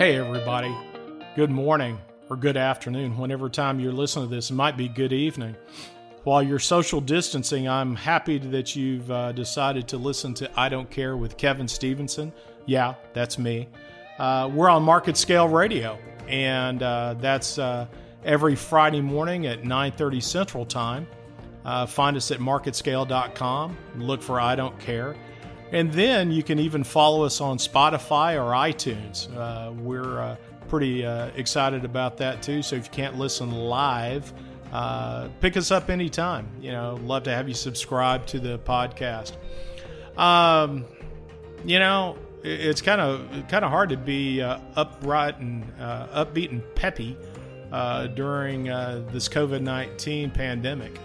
Hey, everybody. Good morning or good afternoon, whenever time you're listening to this. It might be good evening. While you're social distancing, I'm happy that you've uh, decided to listen to I Don't Care with Kevin Stevenson. Yeah, that's me. Uh, we're on MarketScale Radio, and uh, that's uh, every Friday morning at 9:30 Central Time. Uh, find us at marketscale.com. Look for I Don't Care. And then you can even follow us on Spotify or iTunes. Uh, we're uh, pretty uh, excited about that too. So if you can't listen live, uh, pick us up anytime. You know, love to have you subscribe to the podcast. Um, you know, it's kind of kind of hard to be uh, upright and uh, upbeat and peppy during this COVID nineteen pandemic.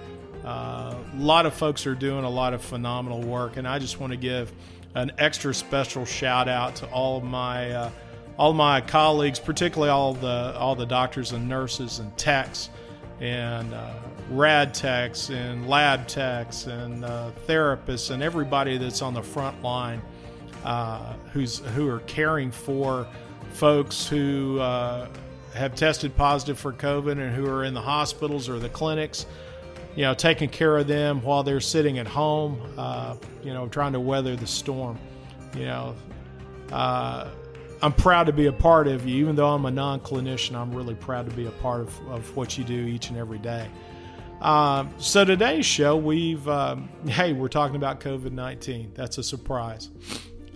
Uh, a lot of folks are doing a lot of phenomenal work, and I just want to give an extra special shout out to all of my uh, all my colleagues, particularly all the all the doctors and nurses and techs and uh, rad techs and lab techs and uh, therapists and everybody that's on the front line uh, who's who are caring for folks who uh, have tested positive for COVID and who are in the hospitals or the clinics you know, taking care of them while they're sitting at home, uh, you know, trying to weather the storm. You know, uh, I'm proud to be a part of you, even though I'm a non clinician, I'm really proud to be a part of, of what you do each and every day. Um, so today's show, we've, um, hey, we're talking about COVID 19. That's a surprise.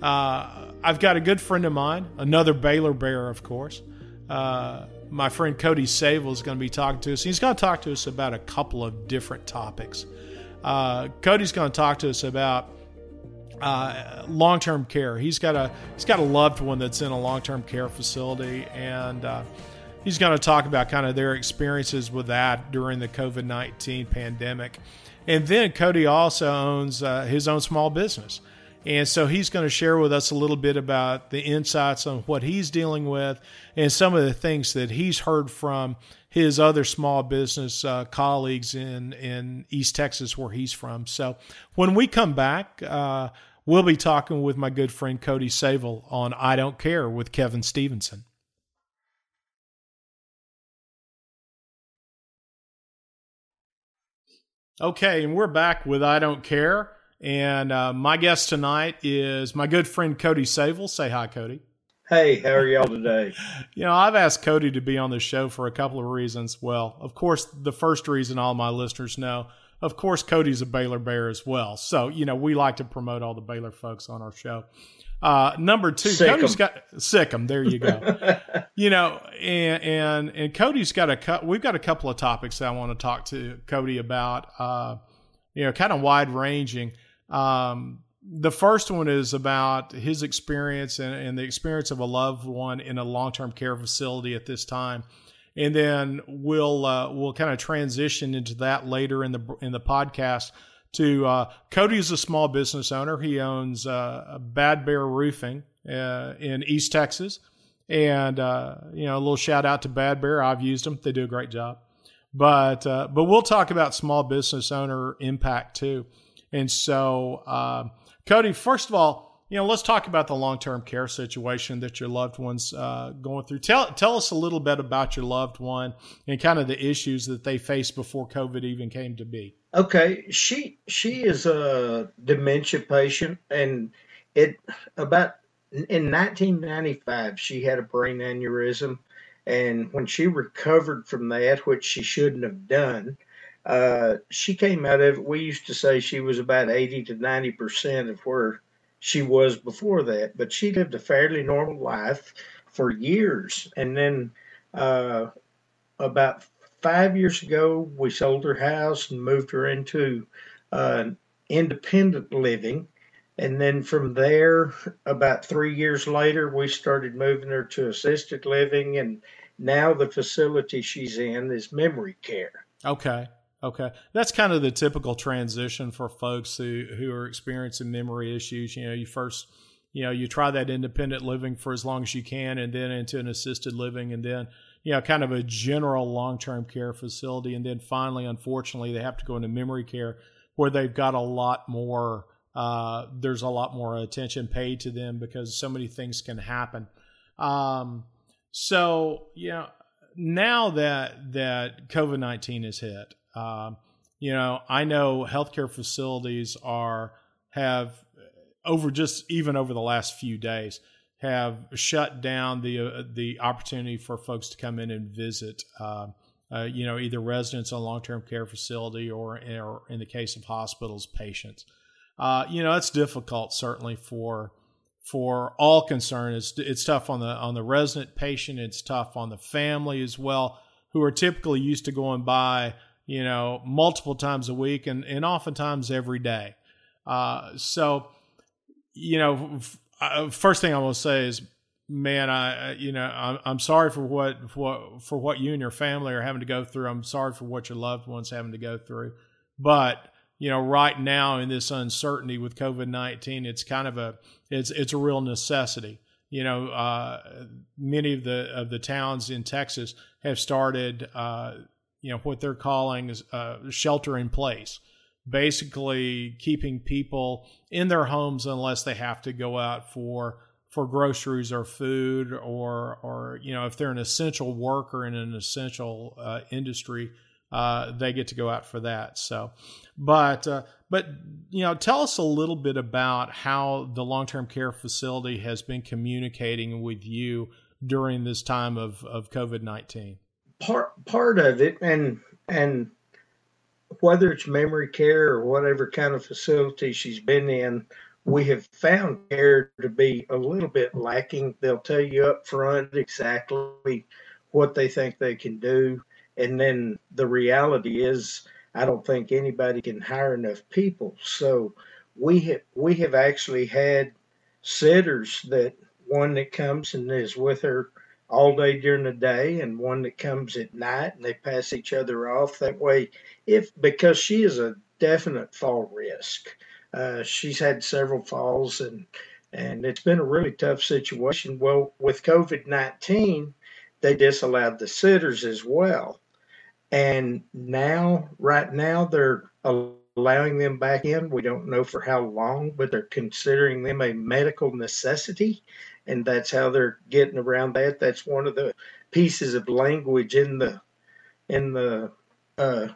Uh, I've got a good friend of mine, another Baylor Bear, of course. Uh, my friend Cody Sable is going to be talking to us. He's going to talk to us about a couple of different topics. Uh, Cody's going to talk to us about uh, long-term care. He's got a he's got a loved one that's in a long-term care facility, and uh, he's going to talk about kind of their experiences with that during the COVID nineteen pandemic. And then Cody also owns uh, his own small business. And so he's going to share with us a little bit about the insights on what he's dealing with and some of the things that he's heard from his other small business uh, colleagues in, in East Texas, where he's from. So when we come back, uh, we'll be talking with my good friend Cody Sable on I Don't Care with Kevin Stevenson. Okay, and we're back with I Don't Care. And uh, my guest tonight is my good friend Cody Sable. Say hi, Cody. Hey, how are y'all today? you know, I've asked Cody to be on the show for a couple of reasons. Well, of course, the first reason all my listeners know, of course, Cody's a Baylor Bear as well. So, you know, we like to promote all the Baylor folks on our show. Uh, number two, sick Cody's em. got sick them. There you go. you know, and and and Cody's got a cut. We've got a couple of topics that I want to talk to Cody about. Uh, you know, kind of wide ranging. Um, the first one is about his experience and, and, the experience of a loved one in a long-term care facility at this time, and then we'll uh, we'll kind of transition into that later in the in the podcast. To uh, Cody is a small business owner. He owns uh, Bad Bear Roofing uh, in East Texas, and uh, you know a little shout out to Bad Bear. I've used them; they do a great job. But uh, but we'll talk about small business owner impact too. And so, uh, Cody, first of all, you know, let's talk about the long-term care situation that your loved one's uh, going through. Tell tell us a little bit about your loved one and kind of the issues that they faced before COVID even came to be. Okay, she she is a dementia patient, and it about in 1995 she had a brain aneurysm, and when she recovered from that, which she shouldn't have done, uh, she came out of. We used to say she was about 80 to 90% of where she was before that, but she lived a fairly normal life for years. And then uh, about five years ago, we sold her house and moved her into uh, independent living. And then from there, about three years later, we started moving her to assisted living. And now the facility she's in is memory care. Okay. Okay, that's kind of the typical transition for folks who who are experiencing memory issues. You know, you first, you know, you try that independent living for as long as you can, and then into an assisted living, and then you know, kind of a general long term care facility, and then finally, unfortunately, they have to go into memory care where they've got a lot more. Uh, there's a lot more attention paid to them because so many things can happen. Um, So, you know, now that that COVID nineteen has hit, um, you know, I know healthcare facilities are have over just even over the last few days have shut down the uh, the opportunity for folks to come in and visit. Uh, uh, you know, either residents on long term care facility or, or, in the case of hospitals, patients. Uh, you know, it's difficult certainly for for all concerned. It's it's tough on the on the resident patient. It's tough on the family as well, who are typically used to going by you know multiple times a week and and oftentimes every day. Uh, so, you know, uh, first thing I will say is, man, I you know I'm, I'm sorry for what what for what you and your family are having to go through. I'm sorry for what your loved ones having to go through, but you know, right now in this uncertainty with COVID nineteen, it's kind of a it's it's a real necessity. You know, uh, many of the of the towns in Texas have started, uh, you know, what they're calling uh, shelter in place, basically keeping people in their homes unless they have to go out for for groceries or food or or you know if they're an essential worker in an essential uh, industry uh, they get to go out for that. So, but uh, but you know, tell us a little bit about how the long term care facility has been communicating with you during this time of of COVID nineteen. Part part of it, and and whether it's memory care or whatever kind of facility she's been in, we have found care to be a little bit lacking. They'll tell you up front exactly what they think they can do and then the reality is I don't think anybody can hire enough people. So we have we have actually had sitters that one that comes and is with her all day during the day and one that comes at night and they pass each other off that way if because she is a definite fall risk uh, she's had several falls and and it's been a really tough situation well with covid-19 they disallowed the sitters as well and now, right now, they're allowing them back in. We don't know for how long, but they're considering them a medical necessity. And that's how they're getting around that. That's one of the pieces of language in the in the uh,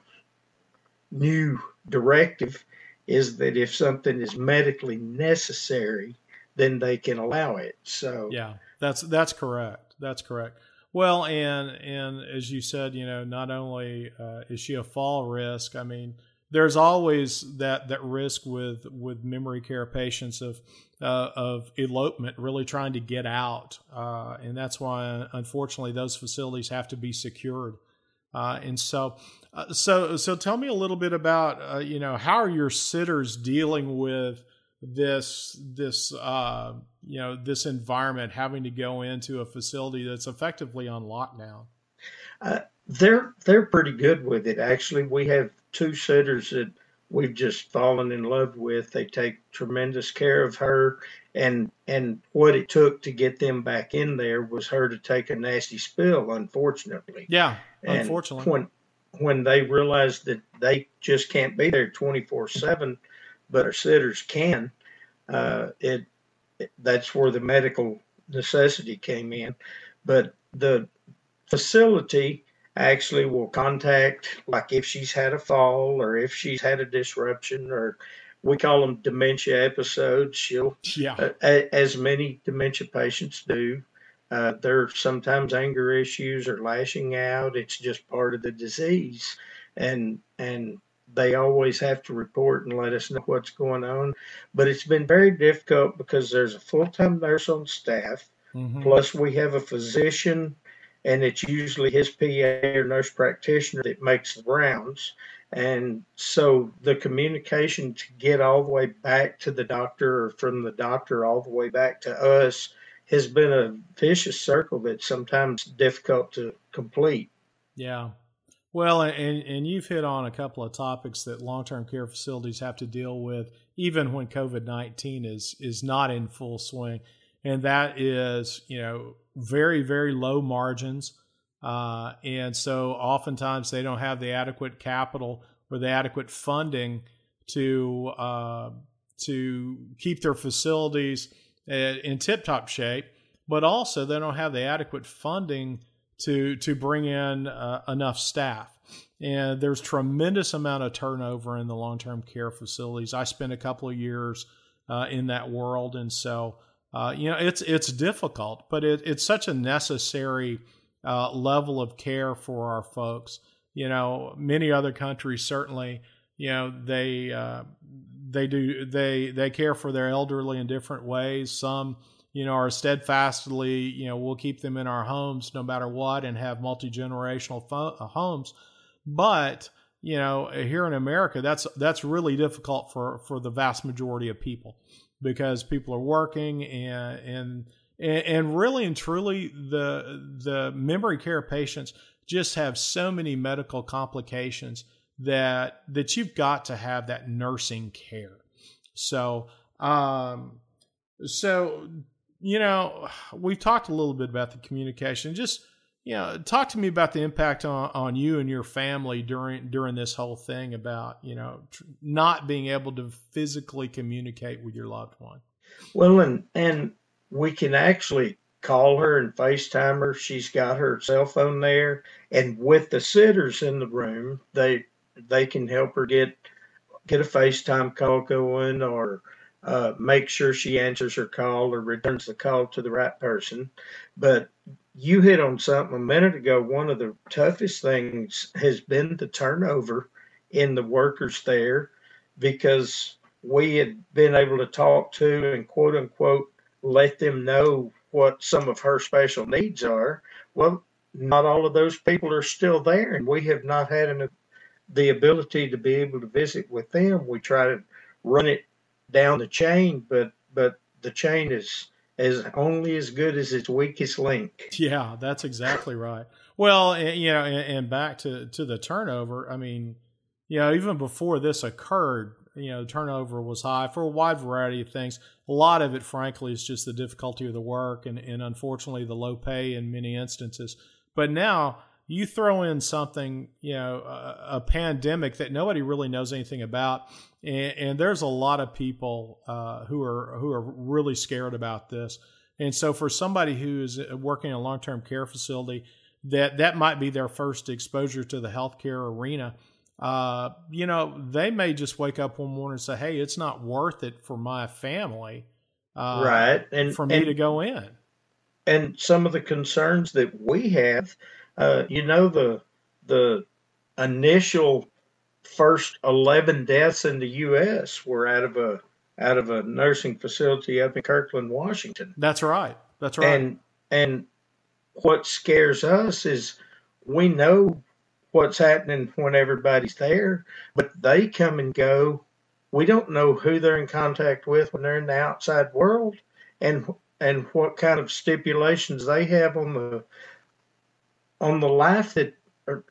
new directive is that if something is medically necessary, then they can allow it. So yeah, that's that's correct. That's correct. Well, and and as you said, you know, not only uh, is she a fall risk. I mean, there's always that that risk with with memory care patients of uh, of elopement, really trying to get out, uh, and that's why, unfortunately, those facilities have to be secured. Uh, and so, uh, so so tell me a little bit about uh, you know how are your sitters dealing with this this uh, you know this environment having to go into a facility that's effectively on lockdown? They're they're pretty good with it. Actually, we have two sitters that we've just fallen in love with. They take tremendous care of her, and and what it took to get them back in there was her to take a nasty spill. Unfortunately, yeah, and unfortunately, when when they realized that they just can't be there twenty four seven, but our sitters can. Uh, it that's where the medical necessity came in. But the facility actually will contact, like if she's had a fall or if she's had a disruption or we call them dementia episodes. She'll, yeah, uh, as many dementia patients do. Uh, there are sometimes anger issues or lashing out. It's just part of the disease, and and they always have to report and let us know what's going on. But it's been very difficult because there's a full time nurse on staff, mm-hmm. plus we have a physician, and it's usually his PA or nurse practitioner that makes the rounds. And so the communication to get all the way back to the doctor or from the doctor all the way back to us has been a vicious circle that's sometimes difficult to complete. Yeah, well, and, and you've hit on a couple of topics that long term care facilities have to deal with, even when COVID 19 is, is not in full swing. And that is, you know, very, very low margins. Uh, and so oftentimes they don't have the adequate capital or the adequate funding to, uh, to keep their facilities in tip top shape but also they don't have the adequate funding to to bring in uh, enough staff. And there's tremendous amount of turnover in the long term care facilities. I spent a couple of years uh, in that world, and so uh, you know it's it's difficult, but it, it's such a necessary uh, level of care for our folks. You know, many other countries certainly, you know, they uh, they do they they care for their elderly in different ways. Some you know are steadfastly you know we'll keep them in our homes no matter what and have multi generational fo- uh, homes, but you know here in America that's that's really difficult for for the vast majority of people because people are working and and and really and truly the the memory care patients just have so many medical complications that that you've got to have that nursing care. So um so you know we've talked a little bit about the communication just you know talk to me about the impact on, on you and your family during during this whole thing about you know tr- not being able to physically communicate with your loved one well and and we can actually call her and FaceTime her. She's got her cell phone there, and with the sitters in the room, they they can help her get get a FaceTime call going or uh, make sure she answers her call or returns the call to the right person. But you hit on something a minute ago. One of the toughest things has been the turnover in the workers there because we had been able to talk to and quote unquote let them know what some of her special needs are. Well, not all of those people are still there, and we have not had an, the ability to be able to visit with them. We try to run it down the chain, but but the chain is is only as good as its weakest link. Yeah, that's exactly right. Well, you know, and, back to to the turnover. I mean, you know, even before this occurred, you know, turnover was high for a wide variety of things. A lot of it, frankly, is just the difficulty of the work and, and unfortunately the low pay in many instances. But now you throw in something, you know, a, a pandemic that nobody really knows anything about, and, and there's a lot of people uh, who are who are really scared about this. And so, for somebody who is working in a long term care facility, that that might be their first exposure to the healthcare arena uh, you know, they may just wake up one morning and say, "Hey, it's not worth it for my family, uh, right?" And for me and, to go in. And some of the concerns that we have, uh, you know, the the initial first eleven deaths in the U.S. were out of a out of a nursing facility up in Kirkland, Washington. That's right. That's right. And and what scares us is we know what's happening when everybody's there, but they come and go. We don't know who they're in contact with when they're in the outside world, and and what kind of stipulations they have on the on the life that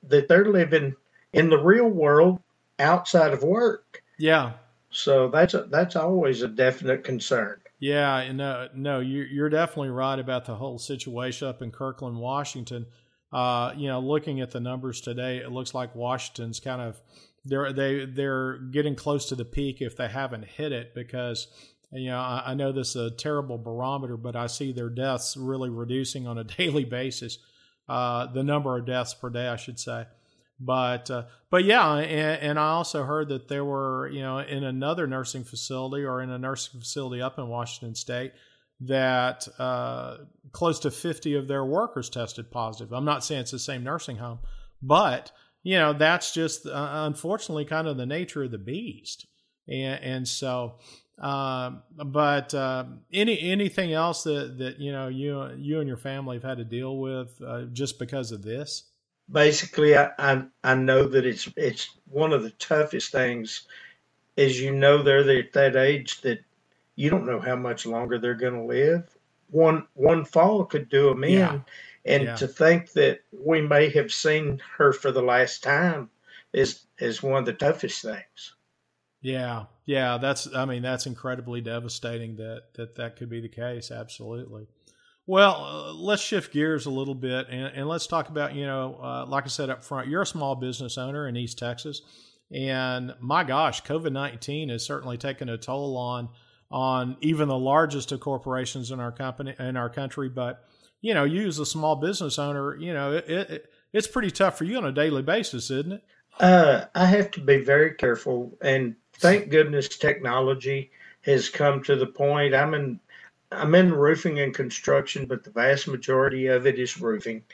that they're living in the real world outside of work. Yeah. So that's a, that's always a definite concern. Yeah, no, no, you're you're definitely right about the whole situation up in Kirkland, Washington. Uh, you know, looking at the numbers today, it looks like Washington's kind of they're they they're getting close to the peak if they haven't hit it because you know I, I know this is a terrible barometer, but I see their deaths really reducing on a daily basis. Uh, the number of deaths per day, I should say. But uh, but yeah, and, and, I also heard that there were you know in another nursing facility or in a nursing facility up in Washington State that uh, close to 50 of their workers tested positive. I'm not saying it's the same nursing home, but you know that's just uh, unfortunately kind of the nature of the beast. And, and so, um, but uh, any anything else that that you know you you and your family have had to deal with uh, just because of this? Basically, I, I I know that it's it's one of the toughest things. Is you know they're at that age that you don't know how much longer they're going to live. One one fall could do them in, yeah. and yeah. to think that we may have seen her for the last time is is one of the toughest things. Yeah, yeah, that's I mean that's incredibly devastating that that that could be the case. Absolutely. Well, uh, let's shift gears a little bit and, and let's talk about you know, uh, like I said up front, you're a small business owner in East Texas, and my gosh, COVID nineteen has certainly taken a toll on on even the largest of corporations in our company in our country. But you know, you as a small business owner, you know, it, it it's pretty tough for you on a daily basis, isn't it? Uh, I have to be very careful, and thank goodness technology has come to the point. I'm in I'm in roofing and construction, but the vast majority of it is roofing.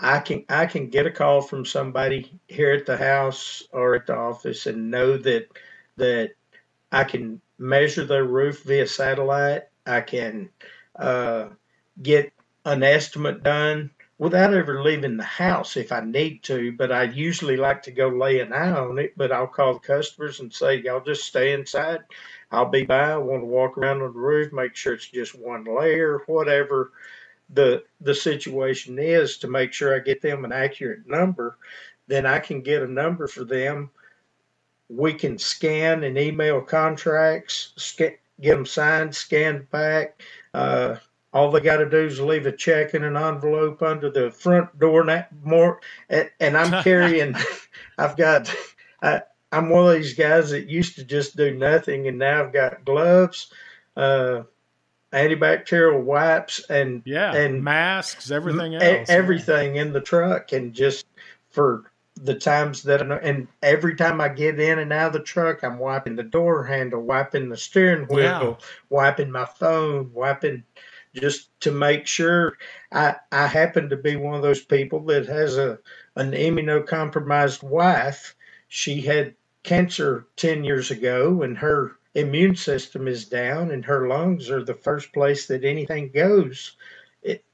I can I can get a call from somebody here at the house or at the office and know that that I can measure their roof via satellite. I can uh, get an estimate done without ever leaving the house if I need to. But I usually like to go lay an eye on it. But I'll call the customers and say, y'all just stay inside. I'll be by. I want to walk around on the roof, make sure it's just one layer, whatever the the situation is, to make sure I get them an accurate number. Then I can get a number for them. We can scan and email contracts, get them signed, scanned back. Uh, all they got to do is leave a check in an envelope under the front door. More, and, and I'm carrying. I've got. I, I'm one of these guys that used to just do nothing, and now I've got gloves, uh, antibacterial wipes, and yeah, and masks, everything else, everything in the truck, and just for the times that I know, and every time I get in and out of the truck, I'm wiping the door handle, wiping the steering wheel, wiping my phone, wiping just to make sure. I I happen to be one of those people that has a an immunocompromised wife. She had cancer 10 years ago and her immune system is down and her lungs are the first place that anything goes. It,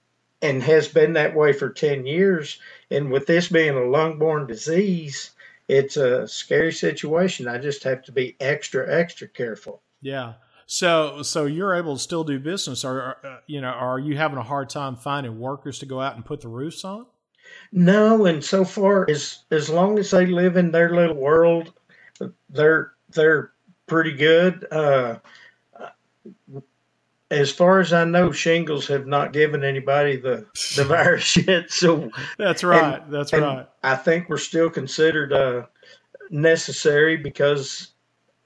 and has been that way for 10 years. And with this being a lung-borne disease it's a scary situation. I just have to be extra extra careful. Yeah so, so you're able to still do business, or uh, you know, are you having a hard time finding workers to go out and put the roofs on? No, and so far as as long as they live in their little world, they're they're pretty good. Uh, as far as I know, shingles have not given anybody the the virus yet. So that's right. And, that's right. I think we're still considered uh, necessary because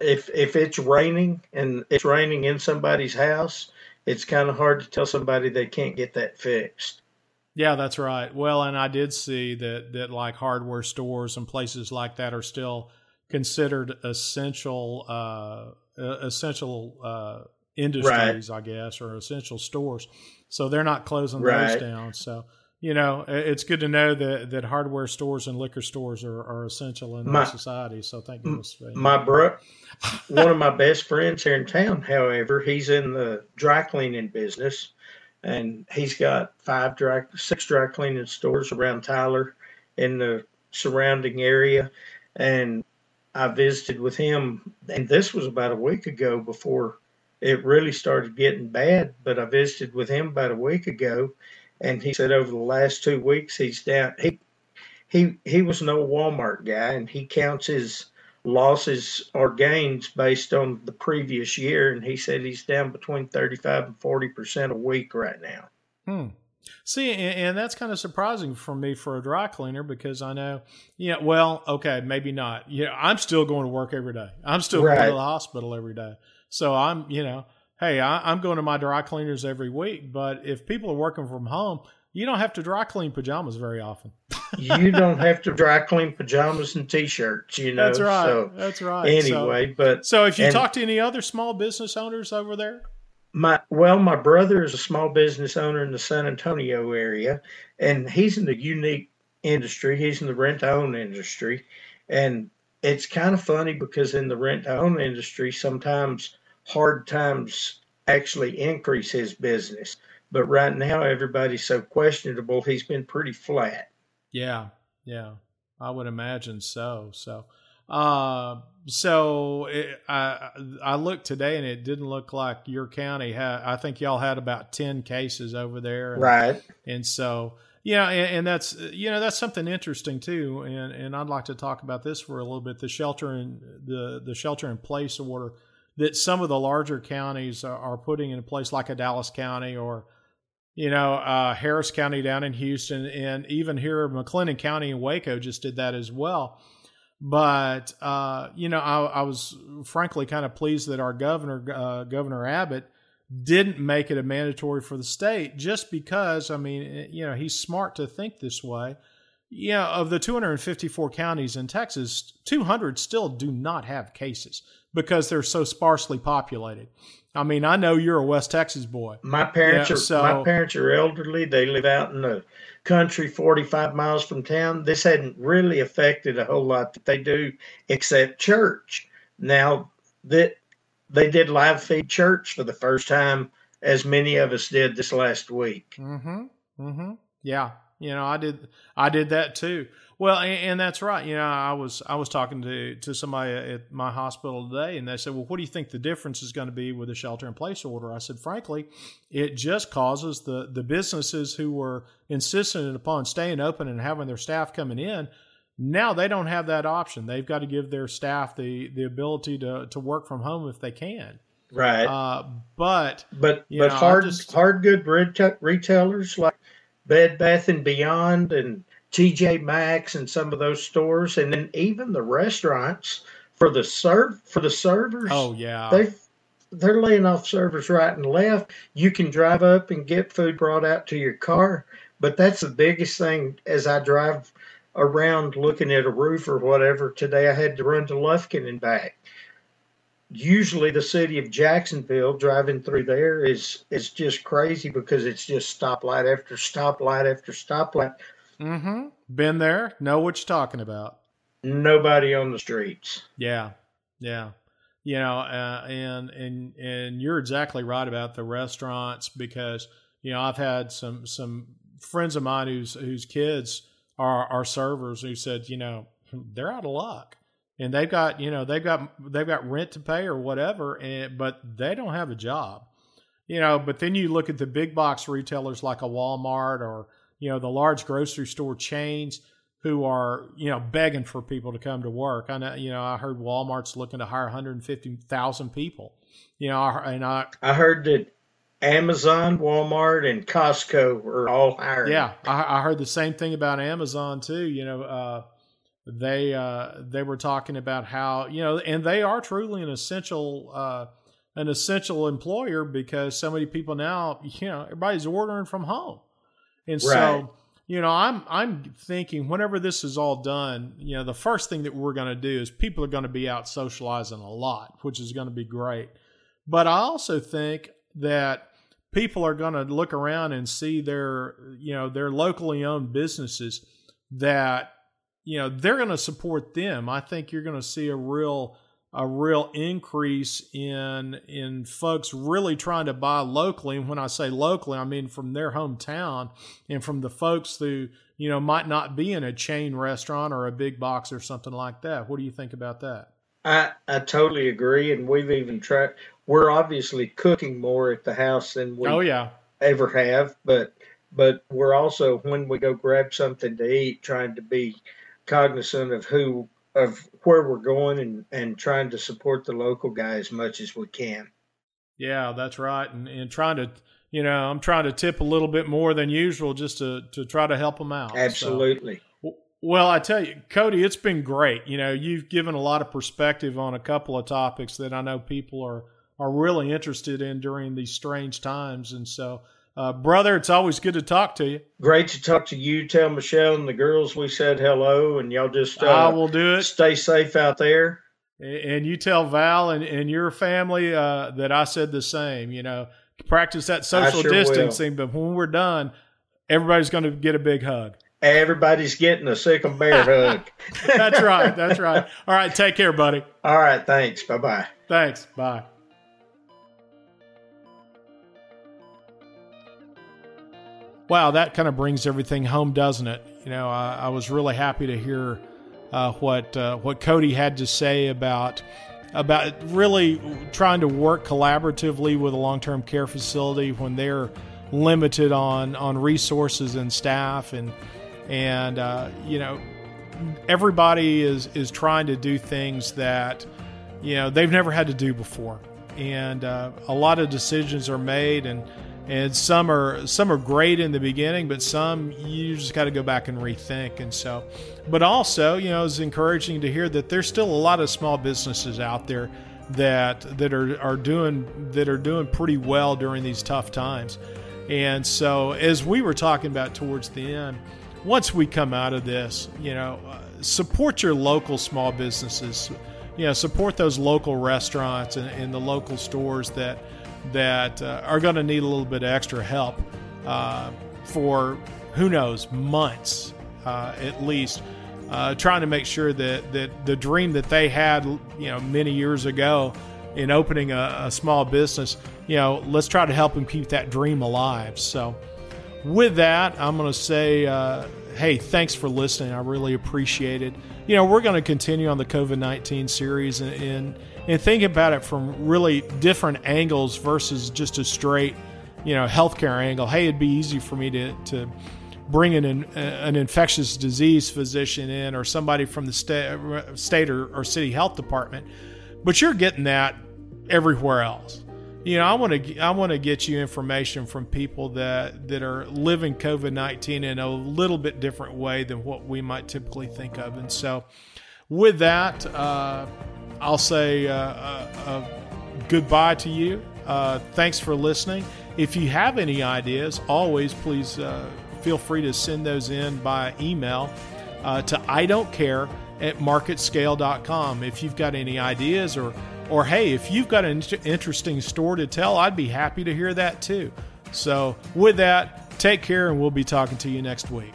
if if it's raining and it's raining in somebody's house, it's kind of hard to tell somebody they can't get that fixed. Yeah, that's right. Well, and I did see that that like hardware stores and places like that are still considered essential uh, essential uh, industries, right. I guess, or essential stores. So they're not closing right. those down. So you know, it's good to know that, that hardware stores and liquor stores are, are essential in my, society. So thank goodness. My bro, one of my best friends here in town, however, he's in the dry cleaning business, and he's got five dry, six dry cleaning stores around Tyler, in the surrounding area, and I visited with him, and this was about a week ago before it really started getting bad. But I visited with him about a week ago and he said over the last two weeks he's down. He he he was no Walmart guy, and he counts his losses or gains based on the previous year, and he said he's down between thirty five and forty percent a week right now. Hmm. See, and, and, that's kind of surprising for me for a dry cleaner because I know, yeah, well, okay, maybe not. Yeah, I'm still going to work every day. I'm still right. going to the hospital every day. So I'm, you know, hey, I, am going to my dry cleaners every week, but if people are working from home, you don't have to dry clean pajamas very often. you don't have to dry clean pajamas and t-shirts, you know. That's right. So, That's right. Anyway, so, but so if you and, talk to any other small business owners over there, my well, my brother is a small business owner in the San Antonio area, and he's in the unique industry. He's in the rent-to-own industry, and it's kind of funny because in the rent-to-own industry, sometimes hard times actually increase his business. But right now, everybody's so questionable. He's been pretty flat. Yeah, yeah, I would imagine so. So, uh, so it, I I looked today and it didn't look like your county had. I think y'all had about ten cases over there, and, right? And so. Yeah, and, and, that's you know that's something interesting too, and and I'd like to talk about this for a little bit. The shelter and the the shelter in place order that some of the larger counties are putting in place, like a Dallas County or you know uh, Harris County down in Houston, and even here McLennan County in Waco just did that as well. But uh, you know, I, I, was frankly kind of pleased that our governor, uh, Governor Abbott, didn't make it a mandatory for the state, just because. I mean, eh, you know, he's smart to think this way. Know, of the 254 counties in Texas, 200 still do not have cases because they're so sparsely populated. I mean, I know you're a West Texas boy. My parents yeah, are so, my parents are elderly. They live out in the country 45 miles from town. This hadn't really affected a whole lot that they do except church. Now that they did live feed church for the first time as many of us did this last week. Mhm. Mhm. Yeah. You know, I did I did that too. Well, and, and, that's right. You know, I was I was talking to to somebody at my hospital today, and they said, "Well, what do you think the difference is going to be with a shelter in place order?" I said, "Frankly, it just causes the the businesses who were insistent upon staying open and having their staff coming in." Now they don't have that option. They've got to give their staff the, the ability to, to work from home if they can. Right. Uh, but but but know, hard just, hard good retailers like Bed Bath and Beyond and TJ Maxx and some of those stores, and then even the restaurants for the serve for the servers. Oh yeah, they they're laying off servers right and left. You can drive up and get food brought out to your car, but that's the biggest thing. As I drive around looking at a roof or whatever today, I had to run to Lufkin and back. Usually, the city of Jacksonville driving through there is is just crazy because it's just stoplight after stoplight after stoplight Mm-hmm. Been there. Know what you're talking about. Nobody on the streets. Yeah. Yeah. You know, uh, and and and you're exactly right about the restaurants because you know I've had some some friends of mine whose whose kids are are servers who said you know they're out of luck and they've got you know they've got they've got rent to pay or whatever and but they don't have a job you know but then you look at the big box retailers like a Walmart or you know the large grocery store chains who are you know begging for people to come to work. I know you know I heard Walmart's looking to hire 150,000 people. You know, and I I heard that Amazon, Walmart, and Costco are all hiring. Yeah, I, I heard the same thing about Amazon too. You know, uh, they uh, they were talking about how you know, and they are truly an essential. Uh, an essential employer because so many people now, you know, everybody's ordering from home. And right. so, you know, I'm I'm thinking whenever this is all done, you know, the first thing that we're going to do is people are going to be out socializing a lot, which is going to be great. But I also think that people are going to look around and see their, you know, their locally owned businesses that, you know, they're going to support them. I think you're going to see a real a real increase in in folks really trying to buy locally. And when I say locally, I mean from their hometown and from the folks who you know might not be in a chain restaurant or a big box or something like that. What do you think about that? I I totally agree, and we've even tried. We're obviously cooking more at the house than we oh yeah ever have, but but we're also when we go grab something to eat, trying to be cognizant of who of where we're going and, and trying to support the local guy as much as we can. Yeah, that's right. And, and trying to, you know, I'm trying to tip a little bit more than usual just to, to try to help them out. Absolutely. So, well, I tell you, Cody, it's been great. You know, you've given a lot of perspective on a couple of topics that I know people are, are really interested in during these strange times. And so uh, brother, it's always good to talk to you. Great to talk to you. Tell Michelle and the girls we said hello, and y'all just uh, I will do it. Stay safe out there. And you tell Val and, and your family uh, that I said the same. You know, practice that social sure distancing, will. but when we're done, everybody's going to get a big hug. Everybody's getting a sick and bear hug. that's right. That's right. All right. Take care, buddy. All right. Thanks. Bye bye. Thanks. Bye. Wow, that kind of brings everything home, doesn't it? You know, I, I was really happy to hear uh, what uh, what Cody had to say about about really trying to work collaboratively with a long term care facility when they're limited on on resources and staff and and uh, you know everybody is is trying to do things that you know they've never had to do before and uh, a lot of decisions are made and and some are some are great in the beginning, but some you just got to go back and rethink. And so, but also, you know, it's encouraging to hear that there's still a lot of small businesses out there that that are, are doing that are doing pretty well during these tough times. And so, as we were talking about towards the end, once we come out of this, you know, uh, support your local small businesses. You know, support those local restaurants and, and the local stores that that uh, are going to need a little bit of extra help uh, for who knows months uh, at least. Uh, trying to make sure that, that the dream that they had, you know, many years ago in opening a, a small business, you know, let's try to help them keep that dream alive. So, with that, I'm going to say, uh, hey, thanks for listening. I really appreciate it. You know, we're going to continue on the COVID 19 series and, and and think about it from really different angles versus just a straight, you know, healthcare angle. Hey, it'd be easy for me to, to bring an, an infectious disease physician in or somebody from the state, uh, state or, or city health department, but you're getting that everywhere else. You know, I want to I want to get you information from people that that are living COVID nineteen in a little bit different way than what we might typically think of, and so with that. Uh, I'll say uh, uh, uh, goodbye to you. Uh, thanks for listening. If you have any ideas, always please uh, feel free to send those in by email to I don't care at marketscale.com. If you've got any ideas or or hey, if you've got an interesting story to tell, I'd be happy to hear that too. So, with that, take care and we'll be talking to you next week.